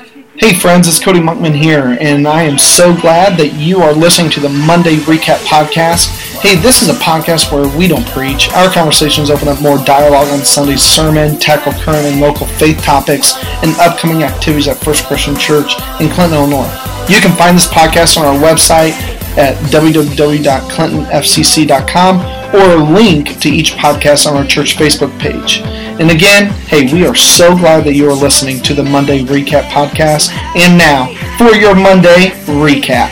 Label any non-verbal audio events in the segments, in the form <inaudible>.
Hey friends, it's Cody Monkman here, and I am so glad that you are listening to the Monday Recap Podcast. Hey, this is a podcast where we don't preach. Our conversations open up more dialogue on Sunday's sermon, tackle current and local faith topics, and upcoming activities at First Christian Church in Clinton, Illinois. You can find this podcast on our website at www.clintonfcc.com or a link to each podcast on our church Facebook page. And again, hey, we are so glad that you are listening to the Monday Recap Podcast. And now, for your Monday Recap.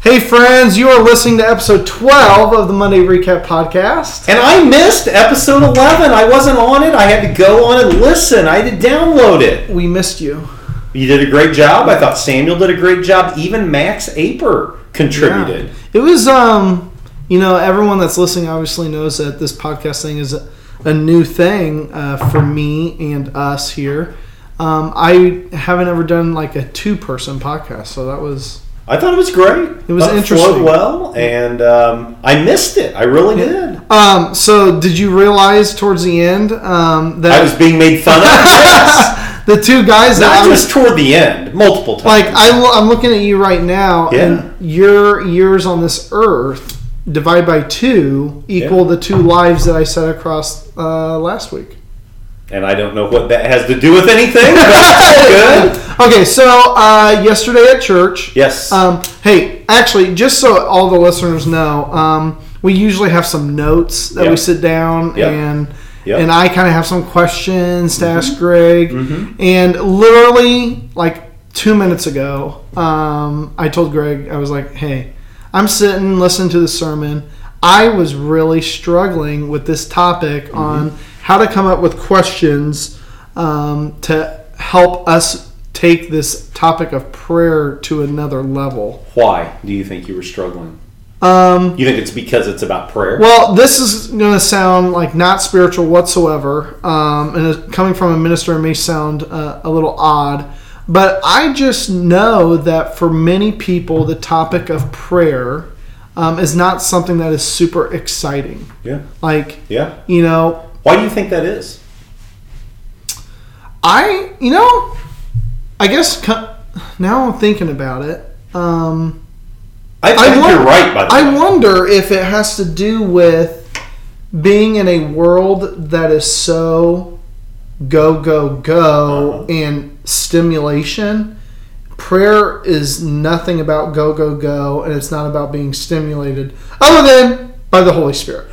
Hey, friends, you are listening to episode 12 of the Monday Recap Podcast. And I missed episode 11. I wasn't on it. I had to go on and listen. I had to download it. We missed you. You did a great job. I thought Samuel did a great job. Even Max Aper contributed. Yeah. It was, um, you know, everyone that's listening obviously knows that this podcast thing is a, new thing uh, for me and us here. Um, I haven't ever done like a two person podcast, so that was. I thought it was great. It was interesting. well, and um, I missed it. I really did. Um, so did you realize towards the end um, that I was being made fun of. <laughs> yes. the two guys that Not I was toward the end, multiple times. like I, I'm looking at you right now, Yeah. and your years on this earth divided by two equal the two lives that I set across uh, last week. and I don't know what that has to do with anything. <laughs> Good. Okay, so uh, yesterday at church, Yes. Um, hey, actually, just so all the listeners know, um, we usually have some notes that we sit down Yep. and Yep. and I kind of have some questions to Mm-hmm. ask Greg. And literally, like two minutes ago, um, I told Greg, I was like, "Hey, I'm sitting listening to the sermon. I was really struggling with this topic Mm-hmm. on how to come up with questions um, to help us take this topic of prayer to another level." Why do you think you were struggling? Um, You think it's because it's about prayer? Well, this is going to sound like not spiritual whatsoever, um, and coming from a minister, it may sound uh, a little odd. But I just know that for many people, the topic of prayer um, is not something that is super exciting. yeah. Like, Yeah. you know, Why do you think that is? I, you know, I guess now I'm thinking about it. Um, I think won- you're right, by the I way. wonder if it has to do with being in a world that is so go go go Uh-huh. and stimulation. Prayer is nothing about go go go, and it's not about being stimulated, other than by the Holy Spirit.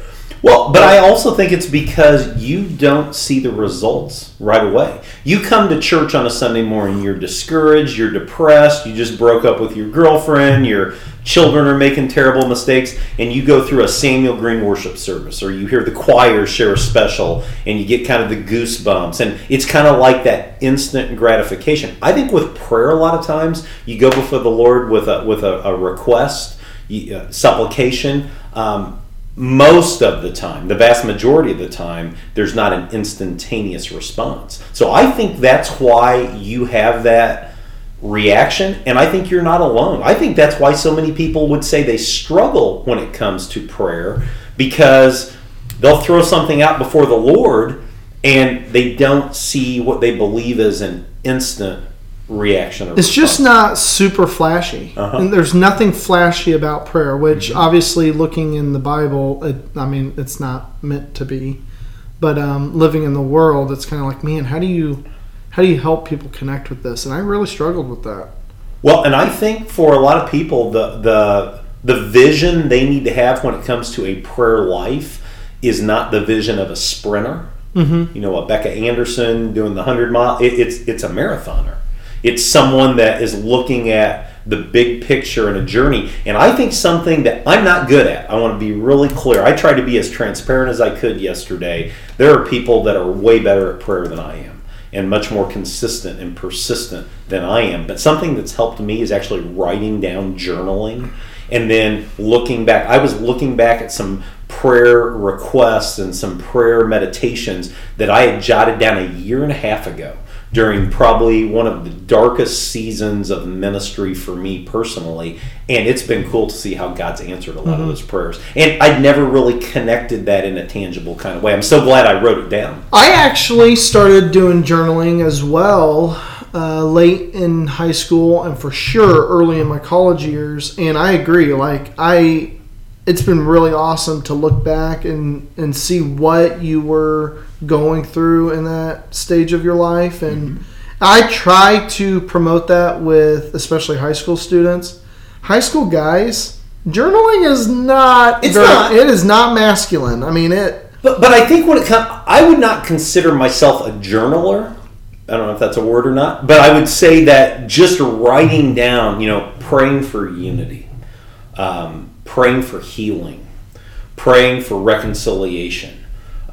Well, but I also think it's because you don't see the results right away. You come to church on a Sunday morning, you're discouraged, you're depressed, you just broke up with your girlfriend, your children are making terrible mistakes, and you go through a Samuel Green worship service, or you hear the choir share a special, and you get kind of the goosebumps, and it's kind of like that instant gratification. I think with prayer, a lot of times, you go before the Lord with a with a, a request, you- uh, supplication. Um, most of the time, the vast majority of the time, there's not an instantaneous response. So I think that's why you have that reaction, and I think you're not alone. I think that's why so many people would say they struggle when it comes to prayer because they'll throw something out before the Lord and they don't see what they believe is an instant reaction. Or It's just not super flashy, Uh-huh. and there's nothing flashy about prayer. Which obviously, looking in the Bible, it, I mean, it's not meant to be. But um, living in the world, it's kind of like, man, how do you, how do you help people connect with this? And I really struggled with that. Well, and I think for a lot of people, the the the vision they need to have when it comes to a prayer life is not the vision of a sprinter. Mm-hmm. You know, a Becca Anderson doing the hundred mile. It, it's it's a marathoner. It's someone that is looking at the big picture and a journey. And I think something that I'm not good at. I want to be really clear. I tried to be as transparent as I could yesterday. There are people that are way better at prayer than I am and much more consistent and persistent than I am. But something that's helped me is actually writing down, journaling, and then looking back. I was looking back at some prayer requests and some prayer meditations that I had jotted down a year and a half ago during probably one of the darkest seasons of ministry for me personally. And it's been cool to see how God's answered a lot of those prayers. And I'd never really connected that in a tangible kind of way. I'm so glad I wrote it down. I actually started doing journaling as well uh, late in high school and for sure early in my college years. And I agree. Like I, it's been really awesome to look back and and see what you were going through in that stage of your life. And I try to promote that with especially high school students. High school guys, journaling is not. It's very- not. It is not masculine. I mean it. But but I think when it comes, I would not consider myself a journaler. I don't know if that's a word or not, but I would say that just writing down, you know, praying for unity, um, praying for healing, praying for reconciliation,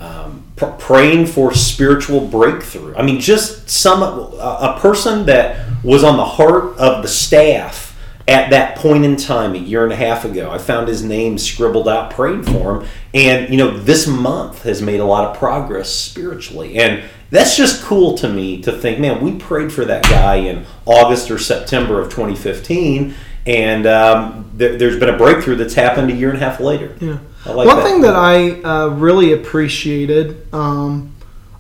um, pr- praying for spiritual breakthrough. I mean, just some a, person that was on the heart of the staff at that point in time a year and a half ago. I found his name scribbled out, praying for him, and you know, this month has made a lot of progress spiritually, and that's just cool to me to think, man, we prayed for that guy in August or September of 2015. And um, there, there's been a breakthrough that's happened a year and a half later. Yeah. I like One that. thing that I uh, really appreciated, um,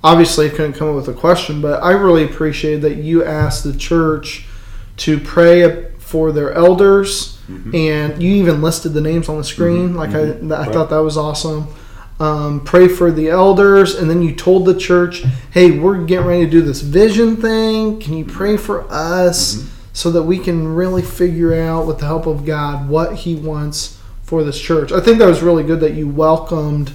obviously I couldn't come up with a question, but I really appreciated that you asked the church to pray for their elders, Mm-hmm. and you even listed the names on the screen. Like I, I Right. thought that was awesome. Um, pray for the elders, and then you told the church, "Hey, we're getting ready to do this vision thing. Can you pray for us Mm-hmm. so that we can really figure out, with the help of God, what He wants for this church?" I think that was really good that you welcomed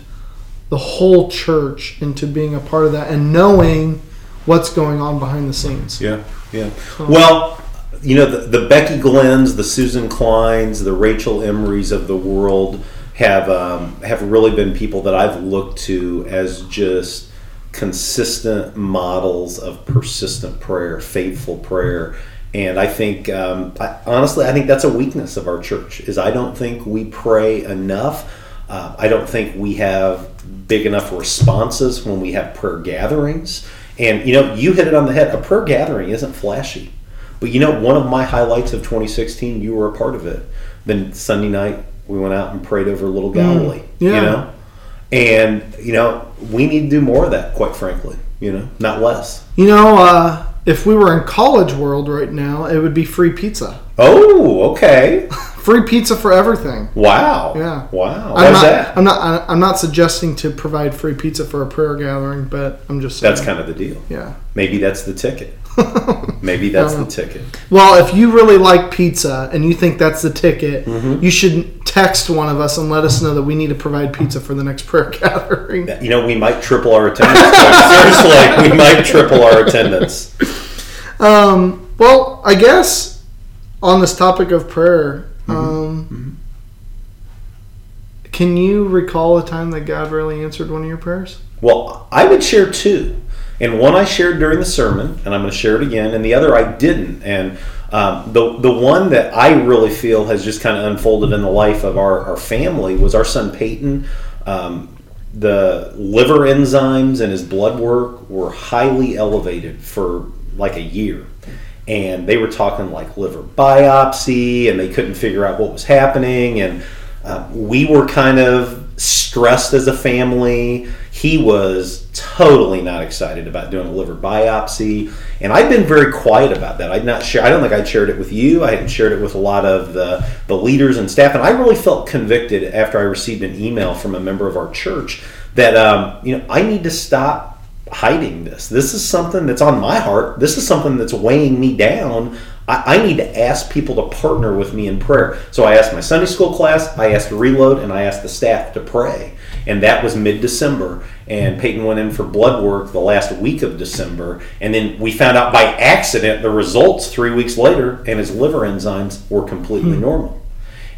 the whole church into being a part of that and knowing what's going on behind the scenes. Yeah, yeah. Well, you know, the, the Becky Glenn's, the Susan Kleins, the Rachel Emerys of the world have um, have really been people that I've looked to as just consistent models of persistent prayer, faithful prayer. And I think, um, I, honestly, I think that's a weakness of our church. Is I don't think we pray enough. Uh, I don't think we have big enough responses when we have prayer gatherings. And you know, you hit it on the head. A prayer gathering isn't flashy, but you know, one of my highlights of 2016, you were a part of it. Then Sunday night, we went out and prayed over Little Galilee. yeah. You know, and you know, we need to do more of that. Quite frankly, you know, not less. You know, uh, if we were in college world right now, it would be free pizza. Oh, okay. <laughs> Free pizza for everything. Wow. Yeah. Wow. I'm not, that? I'm not. I'm not suggesting to provide free pizza for a prayer gathering, but I'm just saying. That's kind of the deal. yeah. Maybe that's the ticket. <laughs> Maybe that's the ticket. Well, if you really like pizza and you think that's the ticket, Mm-hmm. you should text one of us and let us know that we need to provide pizza for the next prayer <laughs> gathering. You know, we might triple our attendance. <laughs> Seriously, we might triple our attendance. Um, well, I guess on this topic of prayer, Mm-hmm. um, can you recall a time that God really answered one of your prayers? Well, I would share two. And one I shared during the sermon, and I'm going to share it again, and the other I didn't. And um, the, the one that I really feel has just kind of unfolded in the life of our, our family was our son Peyton. Um, the liver enzymes and his blood work were highly elevated for like a year. And they were talking like liver biopsy, and they couldn't figure out what was happening. And uh, we were kind of stressed as a family. He was totally not excited about doing a liver biopsy, and I've been very quiet about that. I'd not share. I don't think I'd shared it with you. I hadn't shared it with a lot of the the leaders and staff, and I really felt convicted after I received an email from a member of our church that um, you know I need to stop hiding this. This is something that's on my heart. This is something that's weighing me down. I, I need to ask people to partner with me in prayer. So I asked my Sunday school class, I asked Reload, and I asked the staff to pray. And that was mid December. And Peyton went in for blood work the last week of December. And then we found out by accident the results three weeks later, and his liver enzymes were completely hmm. normal.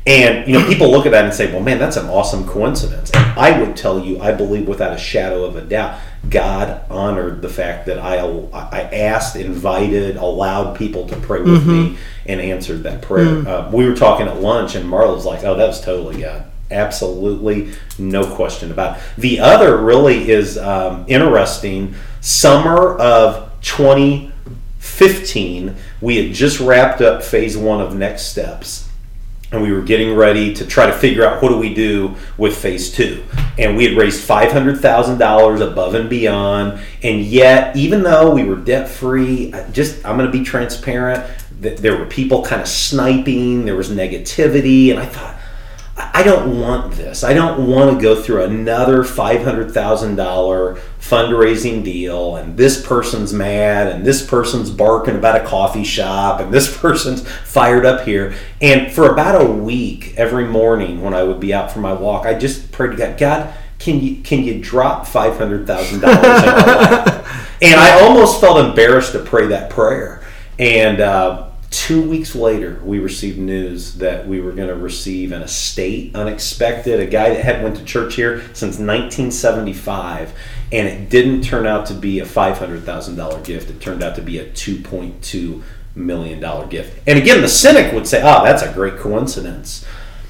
And you know, people look at that and say, "Well, man, that's an awesome coincidence." And I would tell you, I believe without a shadow of a doubt, God honored the fact that I I asked, invited, allowed people to pray with me, and answered that prayer. Uh, we were talking at lunch, and Marla's like, "Oh, that was totally God." Absolutely, no question about it. The other really is um, interesting. Summer of 2015, we had just wrapped up phase one of Next Steps and we were getting ready to try to figure out what do we do with phase two. And we had raised $500000 above and beyond. And yet even though we were debt free just i'm going to be transparent there were people kind of sniping there was negativity and i thought I don't want this. I don't want to go through another $500,000 fundraising deal and this person's mad and this person's barking about a coffee shop and this <laughs> person's fired up here. And for about a week, every morning when I would be out for my walk, I just prayed to God, God, can you can you drop five hundred thousand dollars <laughs> And I almost felt embarrassed to pray that prayer. And uh, Two weeks later, we received news that we were going to receive an estate unexpected. A guy that hadn't went to church here since 1975, and it didn't turn out to be a $500,000 gift. It turned out to be a 2.2 million dollar gift. And again, the cynic would say, "Oh, that's a great coincidence."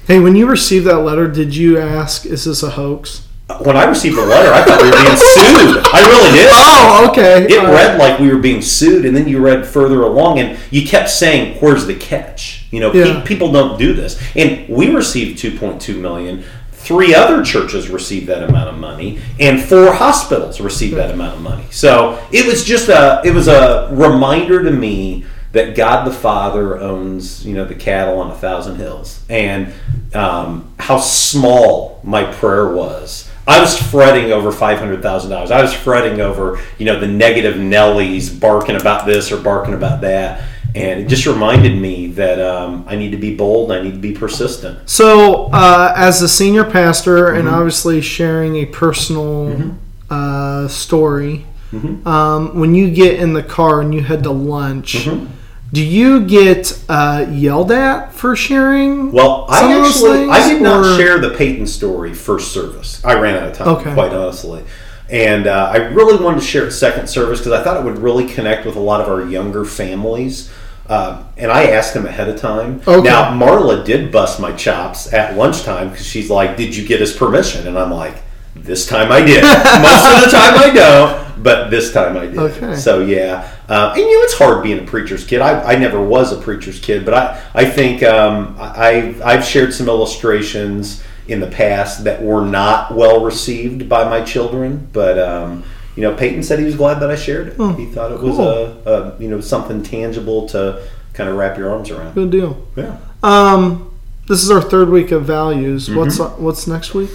Hey, when you received that letter, did you ask, "Is this a hoax?" When I received the letter, I thought we were being sued. I really did. <laughs> Oh, okay. It All read right. like we were being sued, and then you read further along, and you kept saying, "Where's the catch?" You know, yeah. pe- people don't do this, and we received 2.2 million. Three other churches received that amount of money, and four hospitals received that amount of money. So it was just a it was a reminder to me that God the Father owns, you know, the cattle on a thousand hills, and um, how small my prayer was I was fretting over five hundred thousand dollars. I was fretting over you know the negative Nellies barking about this or barking about that, and it just reminded me that um, I need to be bold. I need to be persistent. So, uh, as a senior pastor, mm-hmm. and obviously sharing a personal mm-hmm. uh, story, mm-hmm. um, when you get in the car and you head to lunch mm-hmm. Do you get uh, yelled at for sharing? Well, I actually I did or? not share the Peyton story first service. I ran out of time, okay. quite honestly, and uh, I really wanted to share it second service because I thought it would really connect with a lot of our younger families. Uh, and I asked them ahead of time. Okay. Now Marla did bust my chops at lunchtime because she's like, "Did you get his permission?" And I'm like, "This time I did. Most of the time I don't." But this time I did. Okay. So yeah, uh, and you know it's hard being a preacher's kid. I, I never was a preacher's kid, but I I think um, I I've shared some illustrations in the past that were not well received by my children, but. Um, you know, Peyton said he was glad that I shared it. Oh, he thought it cool. was a, a, you know something tangible to kind of wrap your arms around. Good deal. Yeah. Um, this is our third week of values. Mm-hmm. What's what's next week?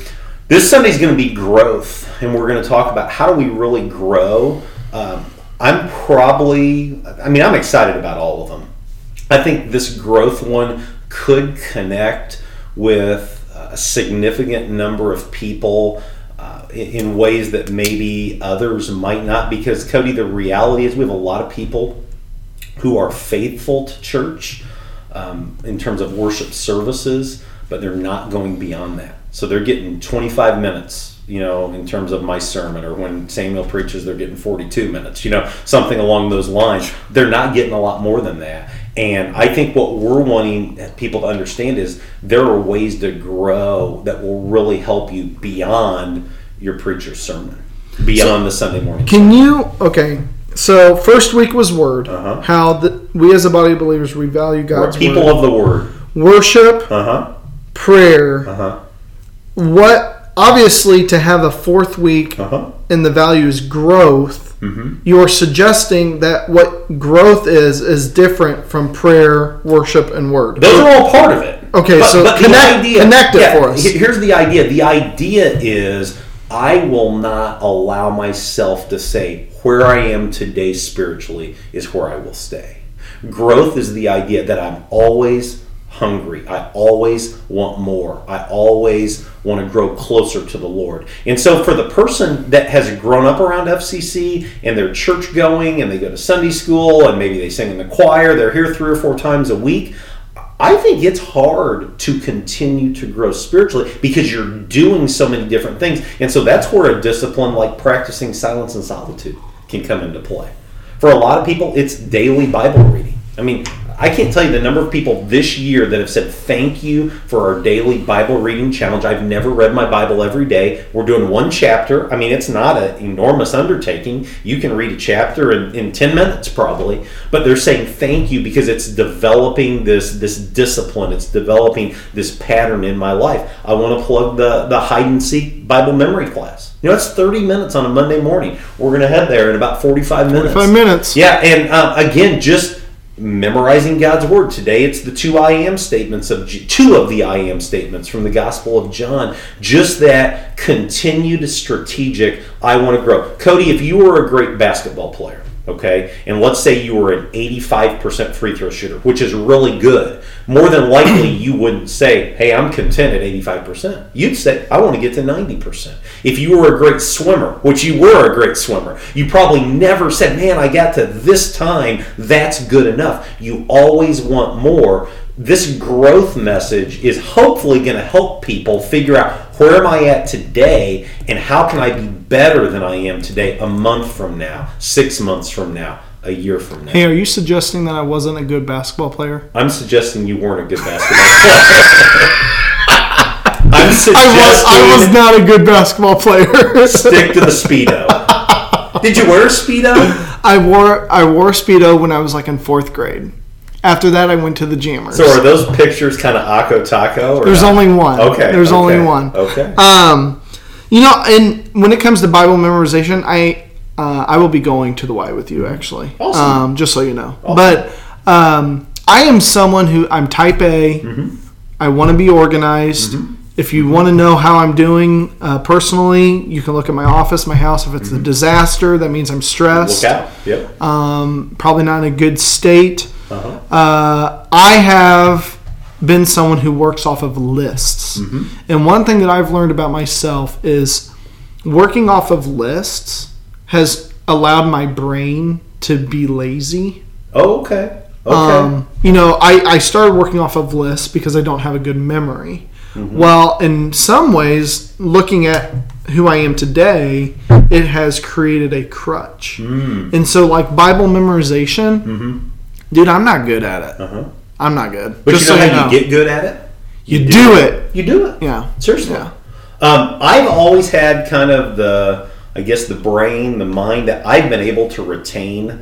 This Sunday is going to be growth, and we're going to talk about how do we really grow. Um, I'm probably, I mean, I'm excited about all of them. I think this growth one could connect with a significant number of people uh, in ways that maybe others might not. Because, Cody, the reality is we have a lot of people who are faithful to church um, in terms of worship services, but they're not going beyond that. So they're getting 25 minutes, you know, in terms of my sermon, or when Samuel preaches, they're getting 42 minutes, you know, something along those lines. They're not getting a lot more than that. And I think what we're wanting people to understand is there are ways to grow that will really help you beyond your preacher's sermon, beyond so the Sunday morning. Can sermon. you, okay, so first week was word. Uh-huh. How the, we as a body of believers we value God's we're people word. of the word. Worship. Uh-huh. Prayer. Uh-huh what obviously to have a fourth week uh-huh. in the value is growth mm-hmm. you're suggesting that what growth is is different from prayer worship and word. Those are all part of it. Okay but, so but connect, idea, connect it yeah, for us. here's the idea. The idea is i will not allow myself to say where i am today spiritually is where i will stay. Growth is the idea that i'm always hungry. I always want more. I always want to grow closer to the Lord. And so, for the person that has grown up around FCC and they're church going and they go to Sunday school and maybe they sing in the choir, they're here three or four times a week. I think it's hard to continue to grow spiritually because you're doing so many different things. And so that's where a discipline like practicing silence and solitude can come into play. For a lot of people, it's daily Bible reading. I mean, I, can't tell you the number of people this year that have said thank you for our daily Bible reading challenge. I've never read my Bible every day. We're doing one chapter. I mean, it's not an enormous undertaking. You can read a chapter in, in 10 minutes probably, but they're saying thank you because it's developing this this discipline. It's developing this pattern in my life. I want to plug the the hide and seek Bible memory class. You know, it's 30 minutes on a Monday morning. We're going to head there in about 45 minutes. 45 minutes. Yeah, and um, again, just memorizing God's word. Today, it's the two I am statements of two of the I am statements from the Gospel of John. Just that continued strategic. I want to grow. Cody, if you were a great basketball player, okay, and let's say you were an 85% free throw shooter, which is really good, more than likely you wouldn't say, hey, I'm content at 85%. You'd say, I want to get to 90%. If you were a great swimmer, which you were a great swimmer, you probably never said, man, I got to this time, that's good enough. You always want more. This growth message is hopefully going to help people figure out where am I at today and how can I be better than I am today a month from now, six months from now, a year from now. Hey, are you suggesting that I wasn't a good basketball player? I'm suggesting you weren't a good basketball player. <laughs> I'm suggesting I was, I was not a good basketball player. stick to the <laughs> speedo. Did you wear a speedo? I wore I wore speedo when I was like in fourth grade. After that, I went to the Jammers. So are those pictures kind of ako taco? There's not? only one. Okay. There's okay, only one. Okay. Um, you know, and when it comes to Bible memorization, I uh, I will be going to the Y with you actually. Awesome. Um, just so you know. Awesome. But um, I am someone who I'm Type A. Mm-hmm. I want to be organized. If you want to know how I'm doing uh, personally, you can look at my office, my house. If it's a disaster, that means I'm stressed. Mm-hmm. Look out. Yep. Um, probably not in a good state. Uh-huh. Uh, I have been someone who works off of lists. Mm-hmm. And one thing that I've learned about myself is working off of lists has allowed my brain to be lazy. Oh, okay. Okay. Um, you know, I, I started working off of lists because I don't have a good memory. Mm-hmm. Well, in some ways, looking at who I am today, it has created a crutch. Mm. And so, like Bible memorization, Mm-hmm. Dude, I'm not good at it. uh-huh. I'm not good. But Just you know so how you get good at it? You do it. You do it. Yeah. Seriously. Yeah. Um, I've always had kind of the, I guess, the brain, the mind that I've been able to retain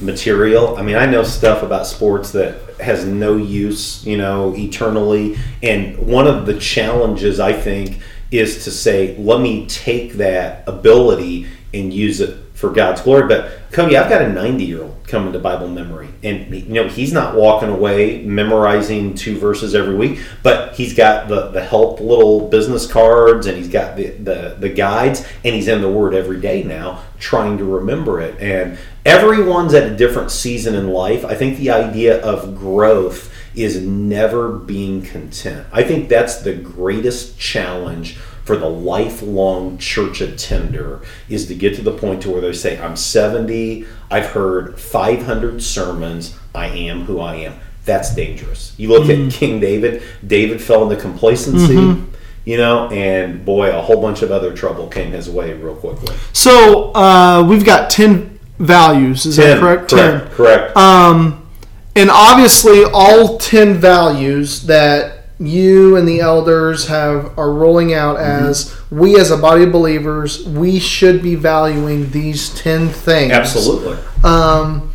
material. I mean, I know stuff about sports that has no use, you know, eternally. And one of the challenges, I think, is to say, let me take that ability and use it for God's glory. But Cody, I've got a 90 year old coming to Bible memory, and you know he's not walking away memorizing two verses every week, but he's got the the help little business cards, and he's got the the, the guides, and he's in the Word every day now, trying to remember it. And everyone's at a different season in life. I think the idea of growth is never being content. I think that's the greatest challenge for the lifelong church attender is to get to the point to where they say i'm 70 i've heard 500 sermons i am who i am. That's dangerous. You look at king david david fell into complacency you know and boy a whole bunch of other trouble came his way real quickly. So uh, we've got 10 values. Is that correct? correct. Correct. Um, and obviously, all 10 values that you and the elders have are rolling out Mm-hmm. as we as a body of believers we should be valuing these 10 things. Absolutely. Um,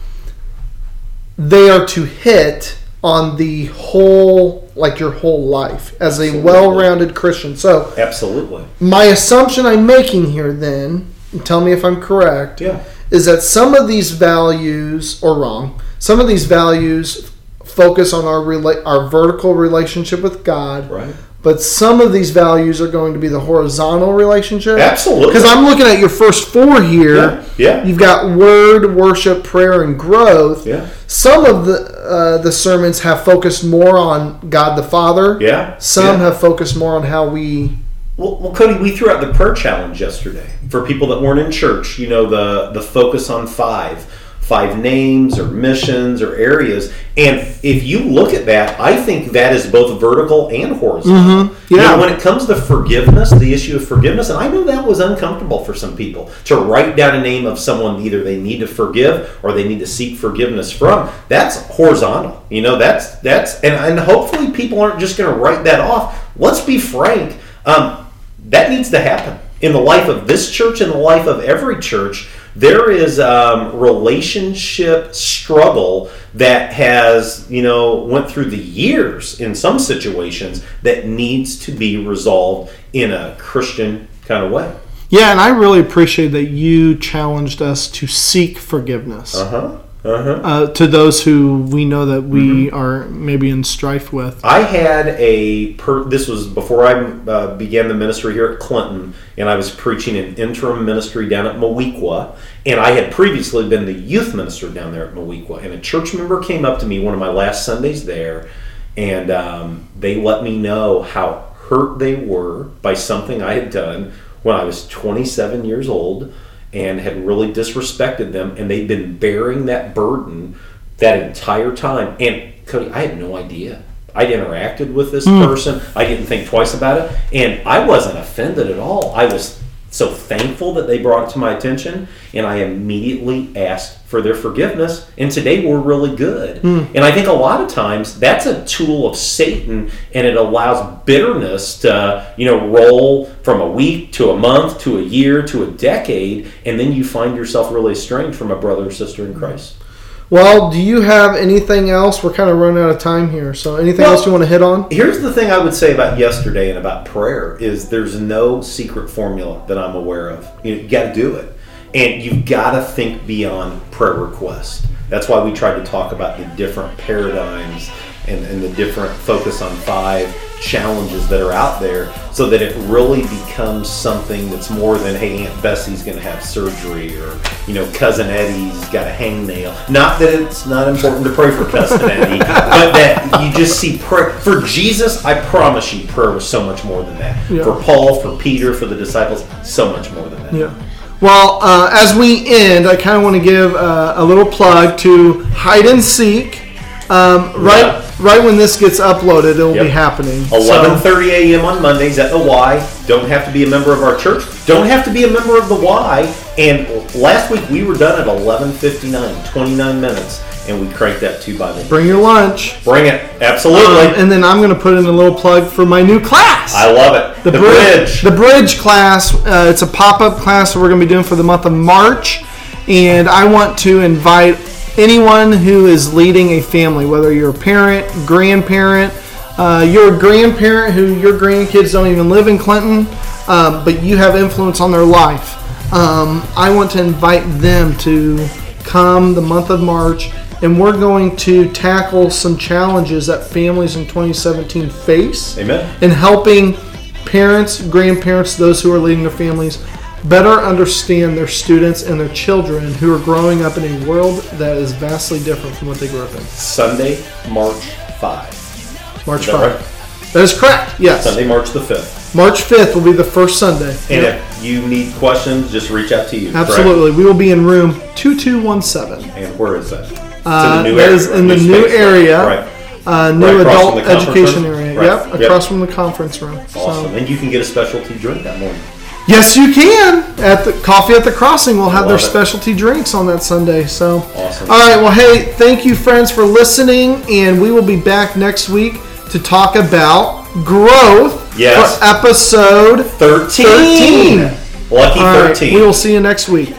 they are to hit on the whole like your whole life as a well-rounded christian. So absolutely. my assumption i'm making here then tell me if i'm correct yeah. is that some of these values or wrong some of these values focus on our rela- our vertical relationship with god right but some of these values are going to be the horizontal relationship absolutely because i'm looking at your first four here yeah yeah You've got word, worship, prayer, and growth. yeah Some of the uh, the sermons have focused more on God the Father. yeah Some yeah. have focused more on how we. Well, well, Cody, we threw out the prayer challenge yesterday for people that weren't in church. You know, the the focus on five. Five names or missions or areas. And if you look at that, I think that is both vertical and horizontal. Mm-hmm. Yeah. You know, when it comes to forgiveness, the issue of forgiveness, and I know that was uncomfortable for some people to write down a name of someone either they need to forgive or they need to seek forgiveness from. That's horizontal. You know, that's that's and, and hopefully people aren't just going to write that off. Let's be frank. Um, that needs to happen in the life of this church and the life of every church there is um, relationship struggle that has you know went through the years in some situations that needs to be resolved in a christian kind of way. Yeah, and I really appreciate that you challenged us to seek forgiveness. Uh-huh uh-huh uh, to those who we know that we are maybe in strife with. I had a per, this was before I uh, began the ministry here at Clinton, and I was preaching an interim ministry down at Moweaqua, and I had previously been the youth minister down there at Moweaqua, and a church member came up to me one of my last Sundays there, and um, they let me know how hurt they were by something I had done when I was 27 years old and had really disrespected them, and they'd been bearing that burden that entire time. And Cody, I had no idea. I'd interacted with this hmm. person. I didn't think twice about it, and I wasn't offended at all. I was so thankful that they brought it to my attention, and I immediately asked for their forgiveness. And today we're really good. Hmm. And I think a lot of times that's a tool of Satan, and it allows bitterness to you know roll from a week to a month to a year to a decade, and then you find yourself really estranged from a brother or sister in Christ. Well, do you have anything else? We're kind of running out of time here. So, anything Well- else you want to hit on? Here's the thing I would say about yesterday and about prayer is there's no secret formula that I'm aware of. You, know, you got to do it, and you've got to think beyond prayer request. That's why we tried to talk about the different paradigms and, and the different focus on five challenges that are out there, so that it really becomes something that's more than hey, Aunt Bessie's going to have surgery or you know cousin Eddie's got a hangnail. Not that it's not important to pray for cousin <laughs> Eddie, but that you just see prayer for Jesus. I promise you, prayer was so much more than that. Yeah. For Paul, for Peter, for the disciples, so much more than that. Yeah. Well, uh, as we end, I kind of want to give uh, a little plug to Hide and Seek. Um, right, Yeah. right when this gets uploaded, it will Yep. be happening. So- 11:30 a.m. on Mondays at the Y. Don't have to be a member of our church. Don't have to be a member of the Y. And last week we were done at 11:59, 29 minutes, and we crank that two by Bible. bring your lunch. Bring it, absolutely. Um, and then I'm going to put in a little plug for my new class. I love it. The, Bri- bridge. The bridge class. Uh, it's a pop-up class that we're going to be doing for the month of March, and I want to invite anyone who is leading a family, whether you're a parent, grandparent, uh, you're a grandparent who your grandkids don't even live in Clinton, um, but you have influence on their life. Um, I want to invite them to come the month of March, and we're going to tackle some challenges that families in 2017 face Amen. in helping parents, grandparents, those who are leading their families better understand their students and their children who are growing up in a world that is vastly different from what they grew up in. Sunday, March 5. March Is that 5. right? That is correct, yes. Sunday, March the 5th. March 5th will be the first Sunday. And Yep. if you need questions, just reach out to you. correct? Absolutely. We will be in room 2217. And where is that? Uh, that is in the new space, area. Right. Uh, new Right adult from the conference education room? area. Right. Yep, Yep. across from the conference room. Awesome. So, And you can get a specialty drink that morning. yes, you can. At the coffee at the crossing, we'll have their it. specialty drinks on that Sunday. So, Awesome. all right. Well, hey, thank you, friends, for listening, and we will be back next week to talk about growth Yes. for episode 13. 13. Lucky All right, 13. we will see you next week.